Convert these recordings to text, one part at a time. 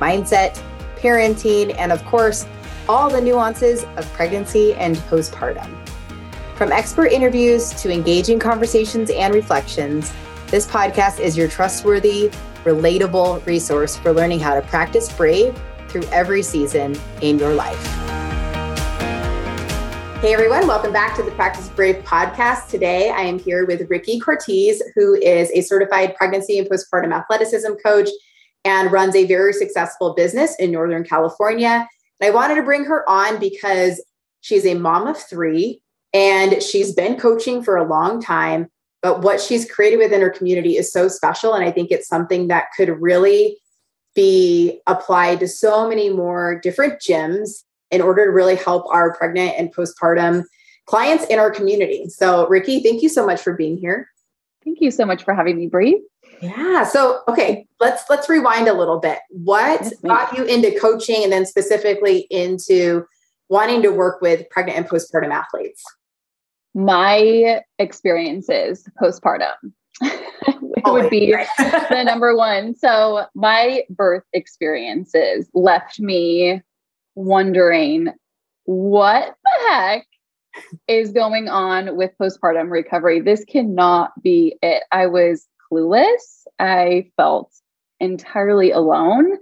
mindset, parenting, and of course, all the nuances of pregnancy and postpartum. From expert interviews to engaging conversations and reflections, this podcast is your trustworthy, relatable resource for learning how to practice brave through every season in your life. Hey everyone, welcome back to the Practice Brave podcast. Today I am here with Rikki Cortez, who is a certified pregnancy and postpartum athleticism coach and runs a very successful business in Northern California. And I wanted to bring her on because she's a mom of three and she's been coaching for a long time. But what she's created within her community is so special. And I think it's something that could really be applied to so many more different gyms in order to really help our pregnant and postpartum clients in our community. So, Rikki, thank you so much for being here. Thank you so much for having me, Bree. Yeah. So, okay, let's let's rewind a little bit. What yes, got you into coaching and then specifically into wanting to work with pregnant and postpartum athletes? My experiences postpartum. it would be the number one. So, my birth experiences left me wondering what the heck is going on with postpartum recovery. This cannot be it. I was clueless. I felt entirely alone.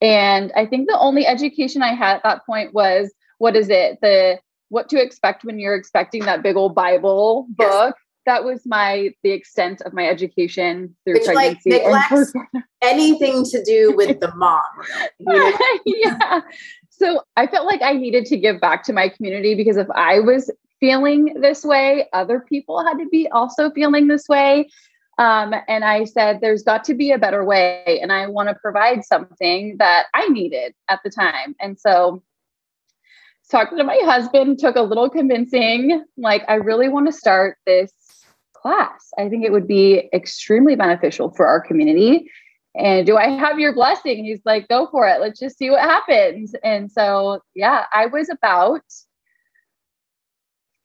And I think the only education I had at that point was what is it? The what to expect when you're expecting that big old Bible book. Yes. That was my the extent of my education through Which, pregnancy. Like, neglects anything to do with the mom. Yeah. So I felt like I needed to give back to my community because if I was feeling this way, other people had to be also feeling this way. Um, and I said, there's got to be a better way. And I want to provide something that I needed at the time. And so, talking to my husband took a little convincing. Like, I really want to start this class. I think it would be extremely beneficial for our community. And do I have your blessing? He's like, go for it. Let's just see what happens. And so, yeah, I was about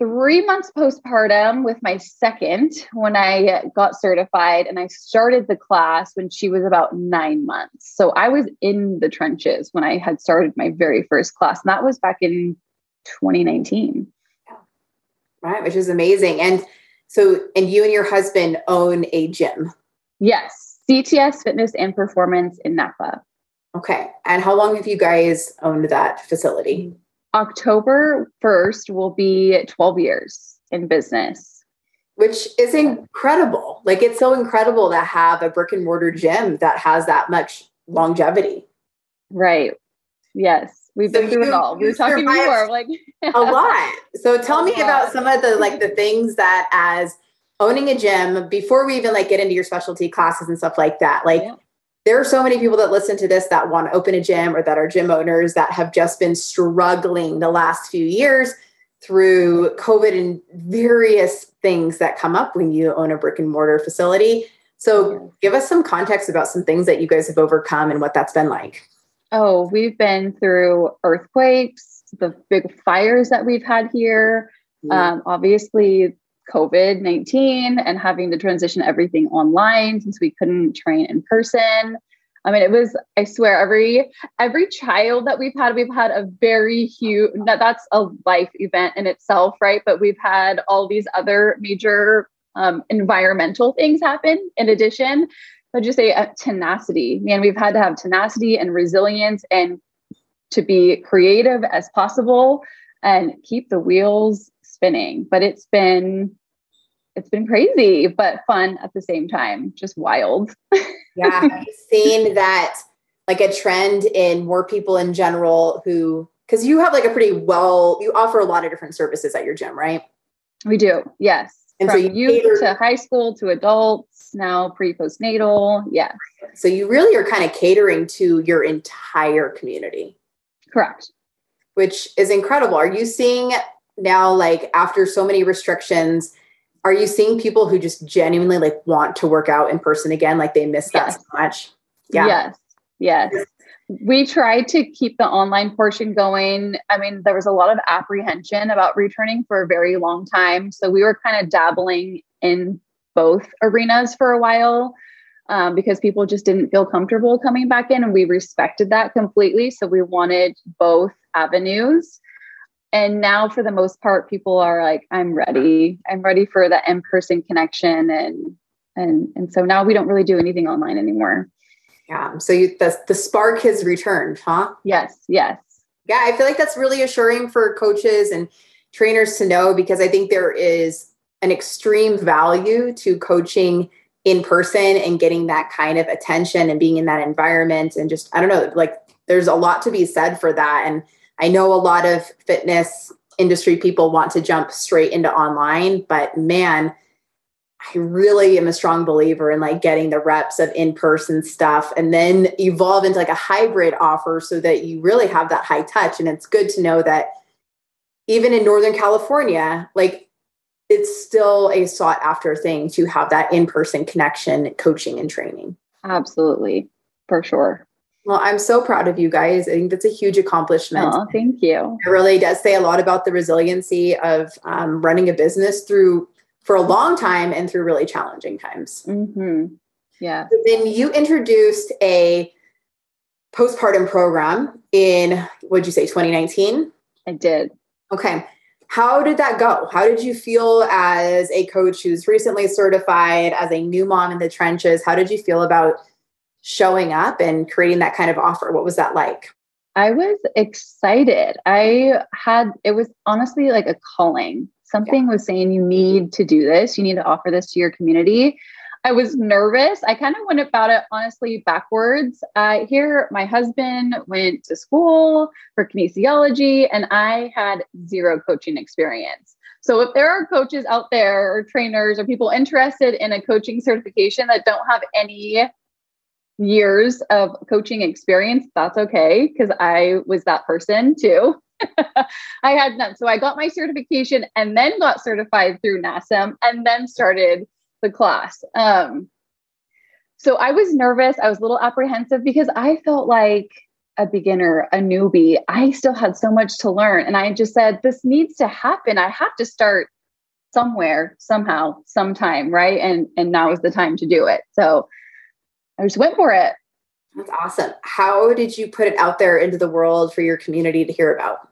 three months postpartum with my second when I got certified, and I started the class when she was about nine months. So I was in the trenches when I had started my very first class, and that was back in 2019. Right, which is amazing. And so, and you and your husband own a gym. Yes, CTS Fitness and Performance in Napa. Okay. And how long have you guys owned that facility? October 1st will be 12 years in business. Which is incredible. Like it's so incredible to have a brick and mortar gym that has that much longevity. Right. Yes. We've so been through it all. We were talking before, like a lot. So tell me about some of the like the things that as owning a gym before we even like get into your specialty classes and stuff like that. Like yeah there are so many people that listen to this that want to open a gym or that are gym owners that have just been struggling the last few years through COVID and various things that come up when you own a brick and mortar facility. So, give us some context about some things that you guys have overcome and what that's been like. Oh, we've been through earthquakes, the big fires that we've had here. Um, obviously, COVID 19 and having to transition everything online since we couldn't train in person. I mean, it was, I swear, every every child that we've had, we've had a very huge that that's a life event in itself, right? But we've had all these other major um, environmental things happen in addition. I'd just say uh, tenacity. Man, we've had to have tenacity and resilience and to be creative as possible and keep the wheels spinning, but it's been it's been crazy, but fun at the same time, just wild. yeah. Have seen that like a trend in more people in general who because you have like a pretty well you offer a lot of different services at your gym, right? We do, yes. And From so you youth to high school to adults. now, pre postnatal. Yes. So you really are kind of catering to your entire community. Correct. Which is incredible. Are you seeing now, like after so many restrictions, are you seeing people who just genuinely like want to work out in person again? Like they miss that so much? Yeah. Yes. Yes. We tried to keep the online portion going. I mean, there was a lot of apprehension about returning for a very long time. So we were kind of dabbling in both arenas for a while um, because people just didn't feel comfortable coming back in. And we respected that completely. So we wanted both avenues. And now, for the most part, people are like, I'm ready. I'm ready for the in person connection. And, and, and so now we don't really do anything online anymore. Yeah. So you, the, the spark has returned, huh? Yes. Yes. Yeah. I feel like that's really assuring for coaches and trainers to know because I think there is an extreme value to coaching in person and getting that kind of attention and being in that environment. And just, I don't know, like there's a lot to be said for that. And I know a lot of fitness industry people want to jump straight into online, but man, I really am a strong believer in like getting the reps of in-person stuff and then evolve into like a hybrid offer so that you really have that high touch. And it's good to know that even in Northern California, like it's still a sought after thing to have that in-person connection, coaching and training. Absolutely. For sure. Well, I'm so proud of you guys. I think that's a huge accomplishment. Oh, thank you. It really does say a lot about the resiliency of um, running a business through for a long time and through really challenging times. Mm-hmm. Yeah. So then you introduced a postpartum program in, what'd you say, 2019? I did. Okay. How did that go? How did you feel as a coach who's recently certified, as a new mom in the trenches? How did you feel about showing up and creating that kind of offer? What was that like? I was excited. I had, it was honestly like a calling Something yeah. was saying you need to do this, you need to offer this to your community. I was nervous. I kind of went about it honestly backwards. Uh, here, my husband went to school for kinesiology, and I had zero coaching experience. So, if there are coaches out there, or trainers, or people interested in a coaching certification that don't have any years of coaching experience, that's okay, because I was that person too. I had none. So I got my certification and then got certified through NASM and then started the class. Um, so I was nervous. I was a little apprehensive because I felt like a beginner, a newbie. I still had so much to learn. And I just said, this needs to happen. I have to start somewhere, somehow, sometime, right? And and now is the time to do it. So I just went for it. That's awesome. How did you put it out there into the world for your community to hear about?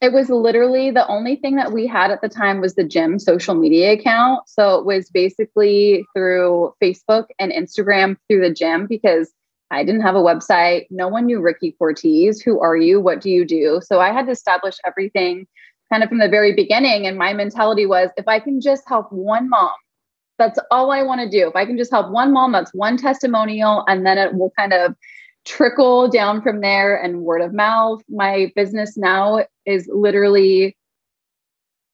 It was literally the only thing that we had at the time was the gym social media account. So it was basically through Facebook and Instagram through the gym because I didn't have a website. No one knew Rikki Cortez. Who are you? What do you do? So I had to establish everything kind of from the very beginning. And my mentality was if I can just help one mom that's all I want to do. If I can just help one mom, that's one testimonial, and then it will kind of trickle down from there and word of mouth. My business now is literally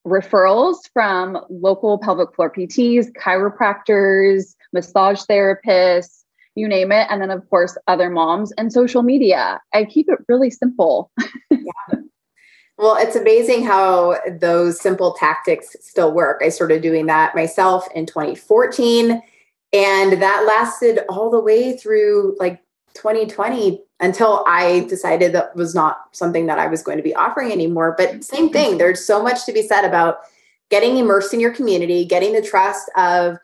referrals from local pelvic floor PTs, chiropractors, massage therapists, you name it. And then, of course, other moms and social media. I keep it really simple. yeah. Well, it's amazing how those simple tactics still work. I started doing that myself in 2014, and that lasted all the way through like 2020 until I decided that was not something that I was going to be offering anymore. But same thing, there's so much to be said about getting immersed in your community, getting the trust of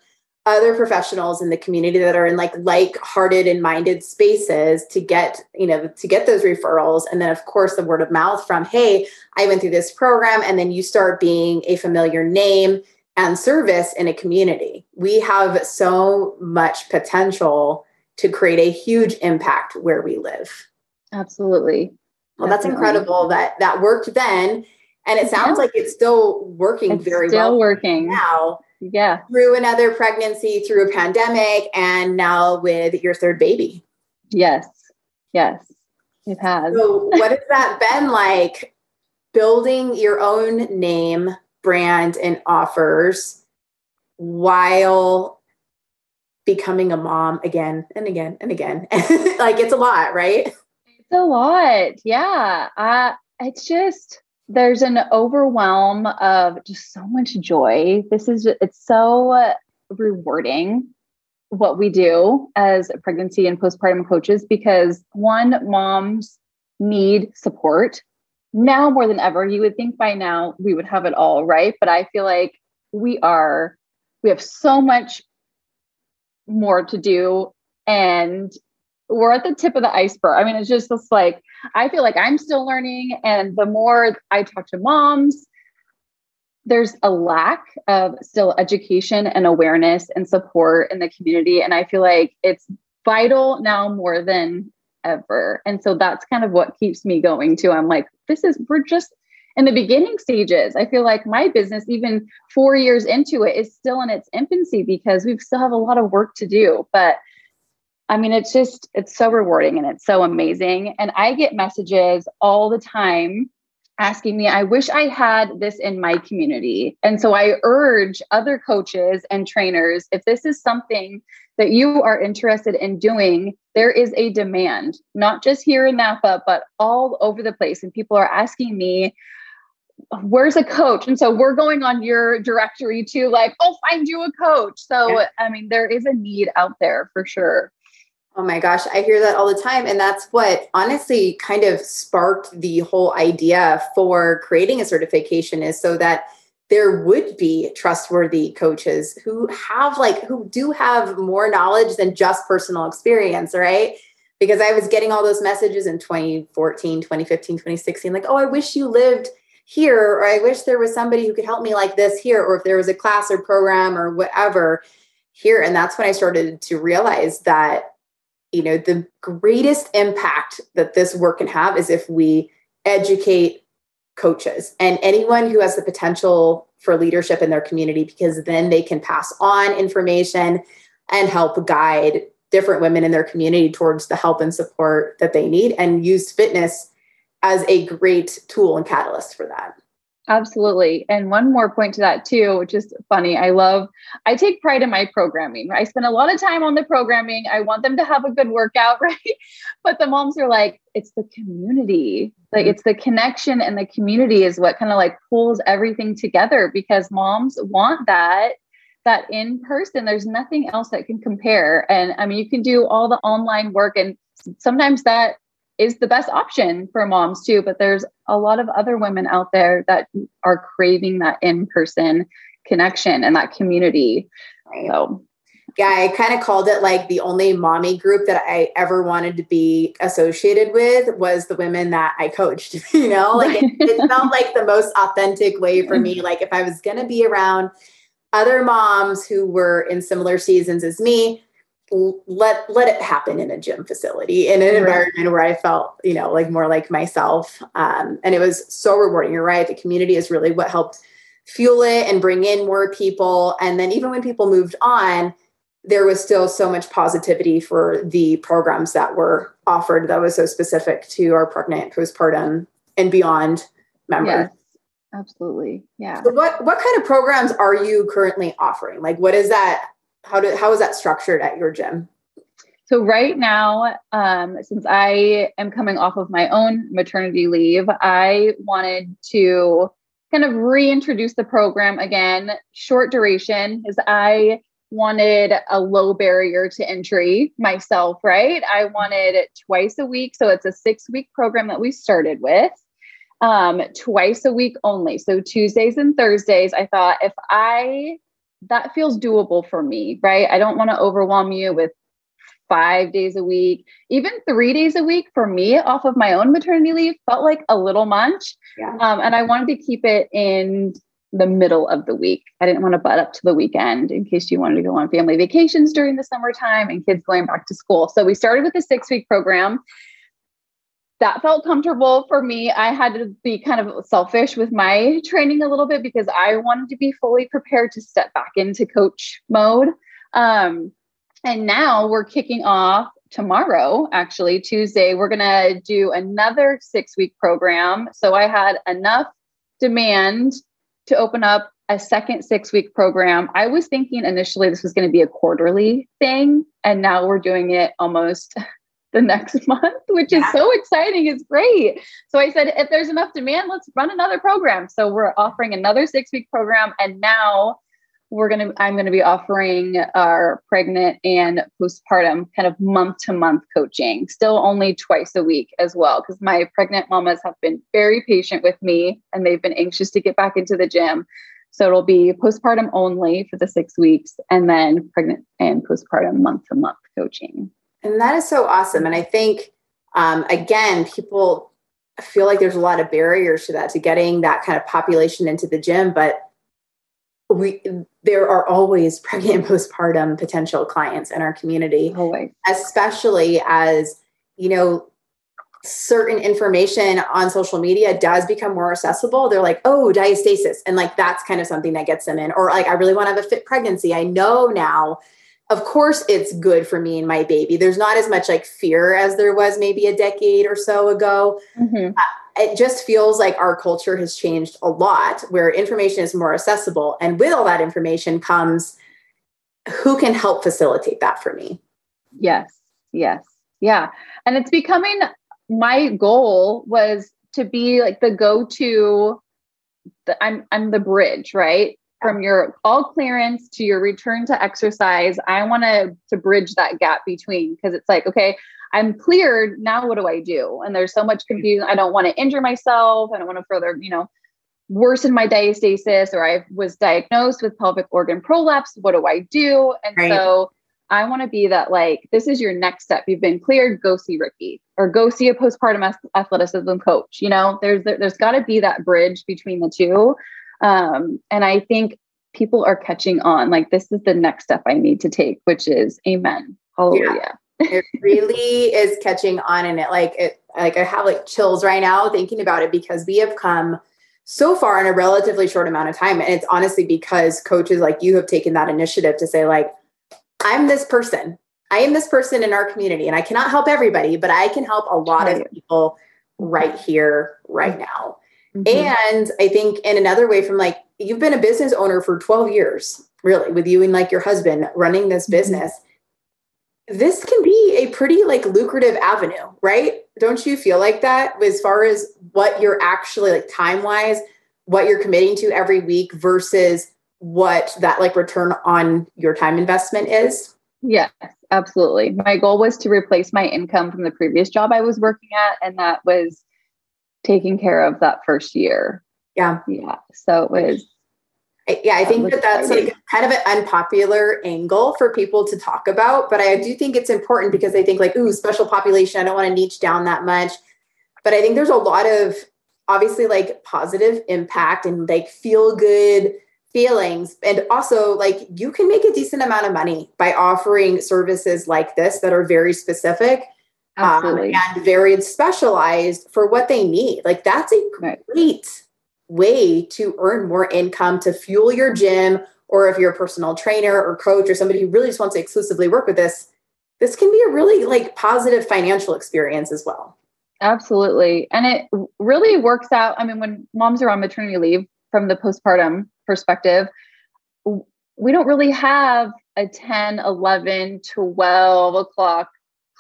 other professionals in the community that are in like like-hearted and minded spaces to get you know to get those referrals. And then of course the word of mouth from hey i went through this program and then you start being a familiar name and service in a community. We have so much potential to create a huge impact where we live. Absolutely. Well that's incredible that that worked then and it sounds yeah. like it's still working it's very still well working. now yeah through another pregnancy through a pandemic and now with your third baby yes yes it has so what has that been like building your own name brand and offers while becoming a mom again and again and again. like it's a lot, right? It's a lot. Yeah. Uh, it's just, there's an overwhelm of just so much joy. This is, it's so rewarding what we do as pregnancy and postpartum coaches because one, moms need support now more than ever. You would think by now we would have it all, right? But I feel like we are, we have so much more to do. And we're at the tip of the iceberg. I mean, it's just this like, I feel like I'm still learning. And the more I talk to moms, there's a lack of still education and awareness and support in the community. And I feel like it's vital now more than ever. And so that's kind of what keeps me going too. I'm like, this is, we're just in the beginning stages. I feel like my business, even four years into it, is still in its infancy because we still have a lot of work to do. But I mean, it's just, it's so rewarding and it's so amazing. And I get messages all the time asking me, I wish I had this in my community. And so I urge other coaches and trainers if this is something that you are interested in doing, there is a demand, not just here in Napa, but all over the place. And people are asking me, where's a coach? And so we're going on your directory to like, oh, find you a coach. So, yeah. I mean, there is a need out there for sure. Oh my gosh, I hear that all the time. And that's what honestly kind of sparked the whole idea for creating a certification is so that there would be trustworthy coaches who have like who do have more knowledge than just personal experience, right? Because I was getting all those messages in 2014, 2015, 2016 like, "Oh, I wish you lived here or I wish there was somebody who could help me like this here or if there was a class or program or whatever here." And that's when I started to realize that you know the greatest impact that this work can have is if we educate coaches and anyone who has the potential for leadership in their community because then they can pass on information and help guide different women in their community towards the help and support that they need and use fitness as a great tool and catalyst for that Absolutely. And one more point to that too, which is funny. I love, I take pride in my programming. I spend a lot of time on the programming. I want them to have a good workout, right? But the moms are like, it's the community. Like it's the connection and the community is what kind of like pulls everything together because moms want that that in person there's nothing else that can compare and i mean you can do all the online work and sometimes that is the best option for moms too. But there's a lot of other women out there that are craving that in person connection and that community. Right. So, yeah, I kind of called it like the only mommy group that I ever wanted to be associated with was the women that I coached. You know, like it, it felt like the most authentic way for me. Like if I was going to be around other moms who were in similar seasons as me, let let it happen in a gym facility in an environment where I felt you know like more like myself. Um, and it was so rewarding. You're right. The community is really what helped fuel it and bring in more people. And then even when people moved on there was still so much positivity for the programs that were offered that was so specific to our pregnant postpartum and beyond members. Yes, absolutely. Yeah. So what what kind of programs are you currently offering? Like what is that how do how is that structured at your gym? So right now, um, since I am coming off of my own maternity leave, I wanted to kind of reintroduce the program again, short duration, because I wanted a low barrier to entry myself, right? I wanted it twice a week. So it's a six week program that we started with. Um, twice a week only. So Tuesdays and Thursdays. I thought if I that feels doable for me, right? I don't want to overwhelm you with five days a week, even three days a week for me off of my own maternity leave felt like a little much. Yeah. Um, and I wanted to keep it in the middle of the week. I didn't want to butt up to the weekend in case you wanted to go on family vacations during the summertime and kids going back to school. So we started with a six week program that felt comfortable for me. I had to be kind of selfish with my training a little bit because I wanted to be fully prepared to step back into coach mode. Um, and now we're kicking off tomorrow, actually, Tuesday. We're going to do another six week program. So I had enough demand to open up a second six week program. I was thinking initially this was going to be a quarterly thing, and now we're doing it almost the next month, which is so exciting. It's great. So I said, if there's enough demand, let's run another program. So we're offering another six week program. And now we're going to, I'm going to be offering our pregnant and postpartum kind of month to month coaching, still only twice a week as well. Because my pregnant mamas have been very patient with me and they've been anxious to get back into the gym. So it'll be postpartum only for the six weeks and then pregnant and postpartum month to month coaching. And that is so awesome. And I think, um, again, people feel like there's a lot of barriers to that, to getting that kind of population into the gym. But we there are always pregnant and postpartum potential clients in our community. Always. Especially as, you know, certain information on social media does become more accessible, they're like, oh, diastasis. And like that's kind of something that gets them in. Or like, I really want to have a fit pregnancy. I know now, of course, it's good for me and my baby. There's not as much like fear as there was maybe a decade or so ago. Mm-hmm. Uh, it just feels like our culture has changed a lot where information is more accessible. And with all that information comes who can help facilitate that for me. Yes. Yes. Yeah. And it's becoming my goal was to be like the go-to the, I'm I'm the bridge, right? From your all clearance to your return to exercise. I want to to bridge that gap between because it's like, okay, I'm cleared. Now what do I do? And there's so much confusion. I don't want to injure myself. I don't want to further, you know, worsen my diastasis or I was diagnosed with pelvic organ prolapse. What do I do? And right. so I want to be that like, this is your next step. You've been cleared, go see Rikki or go see a postpartum athleticism coach. You know, there's, there's got to be that bridge between the two. Um, and I think people are catching on like, this is the next step I need to take, which is amen. Hallelujah. Yeah. it really is catching on in it. Like it, like I have like chills right now thinking about it because we have come so far in a relatively short amount of time. And it's honestly because coaches like you have taken that initiative to say like, I'm this person. I am this person in our community, and I cannot help everybody, but I can help a lot of people right here, right now. Mm-hmm. And I think in another way, from like, you've been a business owner for 12 years, really, with you and like your husband running this mm-hmm. business. This can be a pretty like lucrative avenue, right? Don't you feel like that as far as what you're actually like time wise, what you're committing to every week versus what that like return on your time investment is? Yes, absolutely. My goal was to replace my income from the previous job I was working at, and that was taking care of that first year. Yeah. Yeah. So it was. I, Yeah, I think that that's like kind of an unpopular angle for people to talk about, but I do think it's important because I think like, ooh, special population, I don't want to niche down that much. But I think there's a lot of obviously like positive impact and like feel good feelings and also like you can make a decent amount of money by offering services like this that are very specific um, and very specialized for what they need. Like that's a great right. way to earn more income to fuel your gym or if you're a personal trainer or coach or somebody who really just wants to exclusively work with this this can be a really like positive financial experience as well. Absolutely. And it really works out i mean when moms are on maternity leave from the postpartum perspective, we don't really have a 10, 11, 12 o'clock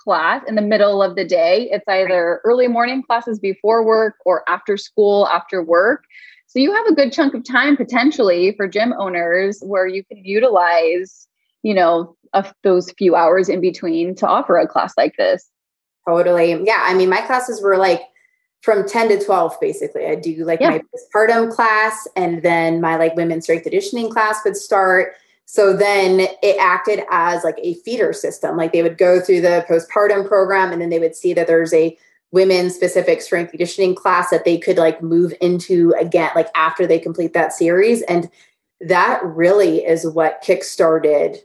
class in the middle of the day. It's either early morning classes before work or after school, after work. So you have a good chunk of time potentially for gym owners where you can utilize, you know, those few hours in between to offer a class like this. Totally. Yeah. I mean, my classes were like from 10 to 12 basically i do like yeah. my postpartum class and then my like women's strength conditioning class would start so then it acted as like a feeder system. Like they would go through the postpartum program and then they would see that there's a women specific strength conditioning class that they could like move into again like after they complete that series. And that really is what kickstarted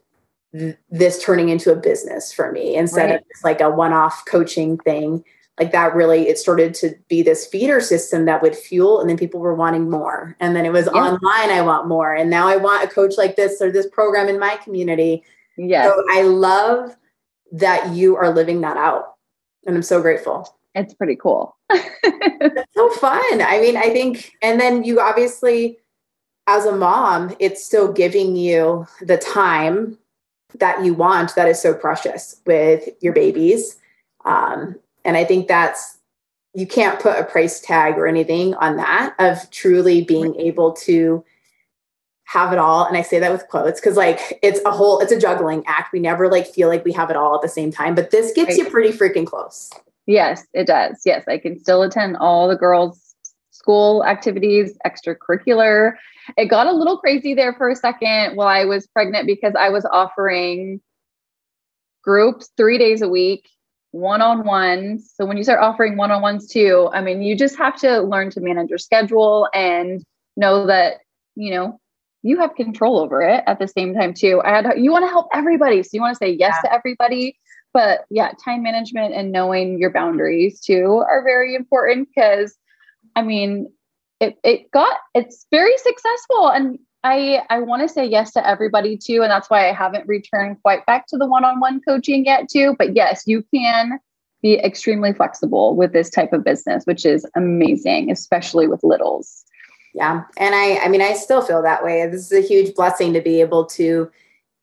this turning into a business for me instead right. of just like a one-off coaching thing like that really it started to be this feeder system that would fuel and then people were wanting more. And then it was yeah. online i want more. And now i want a coach like this or this program in my community. Yeah so i love that you are living that out and i'm so grateful. It's pretty cool. It's so fun. I mean i think and then you obviously as a mom, it's still giving you the time that you want that is so precious with your babies. Um, and I think that's, you can't put a price tag or anything on that of truly being able to have it all. And I say that with quotes because like it's a whole, it's a juggling act. We never like feel like we have it all at the same time, but this gets right. you pretty freaking close. Yes, it does. Yes, I can still attend all the girls' school activities, extracurricular. It got a little crazy there for a second while I was pregnant because I was offering groups three days a week, one on ones. So when you start offering one on ones too, I mean, you just have to learn to manage your schedule and know that, you know, you have control over it at the same time too. I had you want to help everybody, so you want to say yes yeah. to everybody. But yeah, time management and knowing your boundaries too are very important because I mean, it it got it's very successful and I I want to say yes to everybody too and that's why I haven't returned quite back to the one-on-one coaching yet too, but yes, you can be extremely flexible with this type of business, which is amazing, especially with littles. Yeah. And I, I mean, I still feel that way. This is a huge blessing to be able to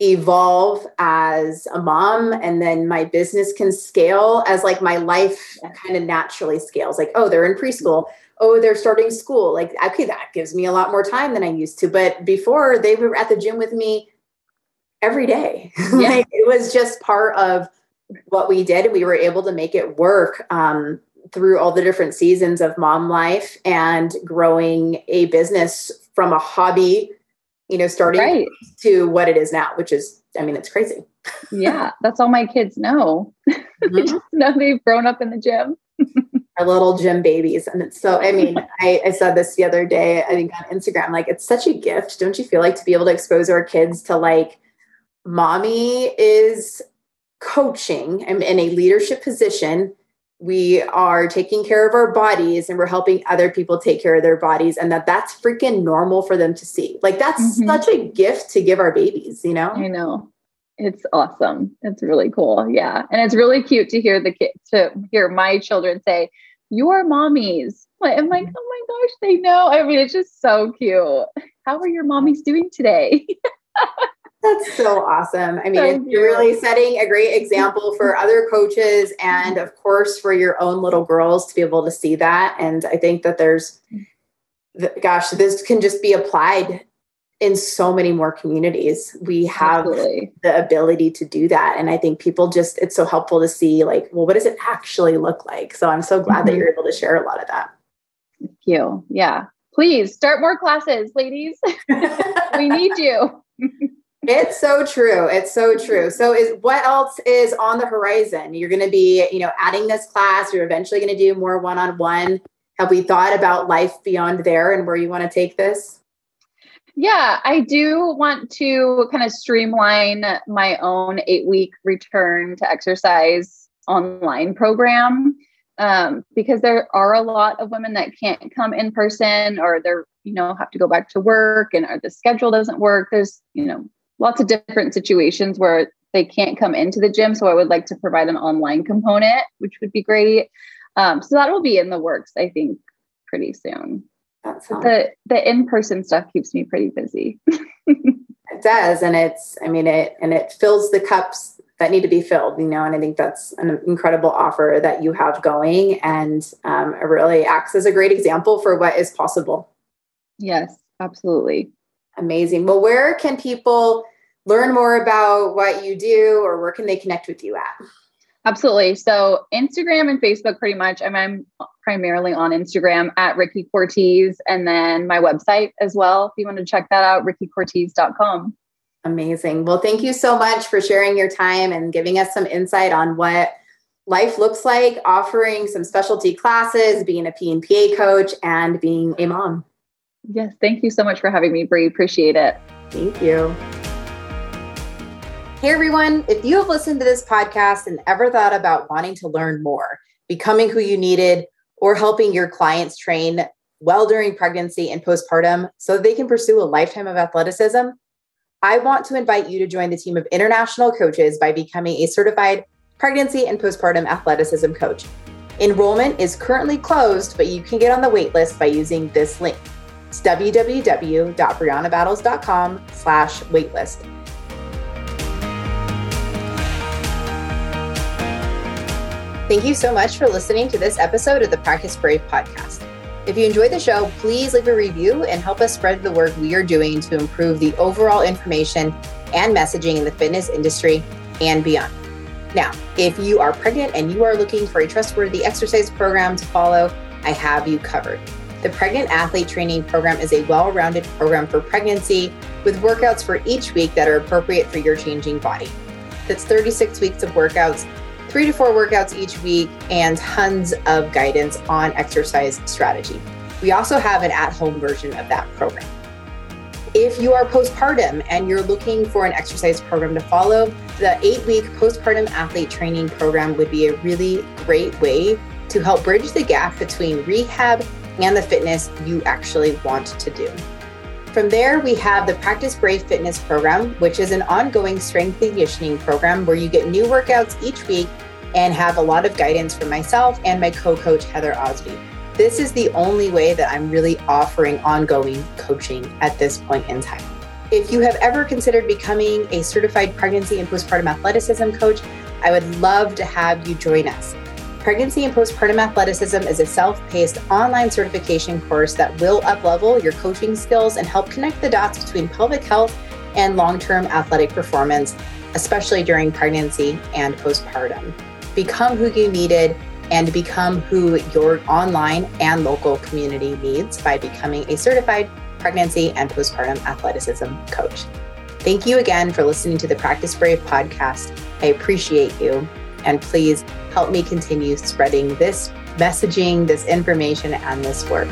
evolve as a mom and then my business can scale as like my life kind of naturally scales like oh they're in preschool oh they're starting school like okay that gives me a lot more time than i used to but before they were at the gym with me every day yeah. like it was just part of what we did we were able to make it work um, through all the different seasons of mom life and growing a business from a hobby, you know, starting right. to what it is now, which is, I mean, it's crazy. yeah, that's all my kids know. Mm-hmm. they just know they've grown up in the gym. Our little gym babies. And it's so, I mean, I, I said this the other day, I think on Instagram, like, it's such a gift. Don't you feel like to be able to expose our kids to like, mommy is coaching and in a leadership position we are taking care of our bodies and we're helping other people take care of their bodies and that that's freaking normal for them to see like that's mm-hmm. such a gift to give our babies you know i know it's awesome. It's really cool. Yeah. And it's really cute to hear the kid to hear my children say your mommies. I'm like mm-hmm. oh my gosh they know. I mean it's just so cute. How are your mommies doing today? That's so awesome. I mean, you're really setting a great example for other coaches and, of course, for your own little girls to be able to see that. And I think that there's, gosh, this can just be applied in so many more communities. We have Absolutely. the ability to do that. And I think people just, it's so helpful to see, like, well, what does it actually look like? So I'm so glad mm-hmm. that you're able to share a lot of that. Thank you. Yeah. Please start more classes, ladies. we need you. It's so true. It's so true. So is what else is on the horizon? You're going to be, you know, adding this class, you're eventually going to do more one-on-one. Have we thought about life beyond there and where you want to take this? Yeah, I do want to kind of streamline my own 8-week return to exercise online program um, because there are a lot of women that can't come in person or they're you know have to go back to work and or the schedule doesn't work there's you know lots of different situations where they can't come into the gym. So I would like to provide an online component, which would be great. Um, so that will be in the works, I think, pretty soon. That's the the in person stuff keeps me pretty busy. it does, and it's I mean it and it fills the cups that need to be filled, you know. And I think that's an incredible offer that you have going, and um, it really acts as a great example for what is possible. Yes, absolutely. Amazing. Well, where can people learn more about what you do or where can they connect with you at? Absolutely. So Instagram and Facebook, pretty much. I'm, I'm primarily on Instagram at Rikki Cortez and then my website as well. If you want to check that out, rickycortese.com. Amazing. Well, thank you so much for sharing your time and giving us some insight on what life looks like, offering some specialty classes, being a PNPA coach, and being a mom. Yes, thank you so much for having me, Brie. Appreciate it. Thank you. Hey everyone, if you have listened to this podcast and ever thought about wanting to learn more, becoming who you needed, or helping your clients train well during pregnancy and postpartum so they can pursue a lifetime of athleticism, I want to invite you to join the team of international coaches by becoming a certified pregnancy and postpartum athleticism coach. Enrollment is currently closed, but you can get on the waitlist by using this link It's www.briannabattles.com slash waitlist. Thank you so much for listening to this episode of the Practice Brave podcast. If you enjoyed the show, please leave a review and help us spread the work we are doing to improve the overall information and messaging in the fitness industry and beyond. Now, if you are pregnant and you are looking for a trustworthy exercise program to follow, I have you covered. The Pregnant Athlete Training Program is a well rounded program for pregnancy with workouts for each week that are appropriate for your changing body. That's 36 weeks of workouts three to four workouts each week, and tons of guidance on exercise strategy. We also have an at home version of that program. If you are postpartum and you're looking for an exercise program to follow, the eight week postpartum athlete training program would be a really great way to help bridge the gap between rehab and the fitness you actually want to do. From there, we have the Practice Brave Fitness program, which is an ongoing strength and conditioning program where you get new workouts each week and have a lot of guidance from myself and my co coach, Heather Osby. This is the only way that I'm really offering ongoing coaching at this point in time. If you have ever considered becoming a certified pregnancy and postpartum athleticism coach, I would love to have you join us. Pregnancy and Postpartum Athleticism is a self paced online certification course that will uplevel your coaching skills and help connect the dots between pelvic health and long term athletic performance, especially during pregnancy and postpartum. Become who you needed and become who your online and local community needs by becoming a certified pregnancy and postpartum athleticism coach. Thank you again for listening to the Practice Brave podcast. I appreciate you. And please help me continue spreading this messaging, this information, and this work.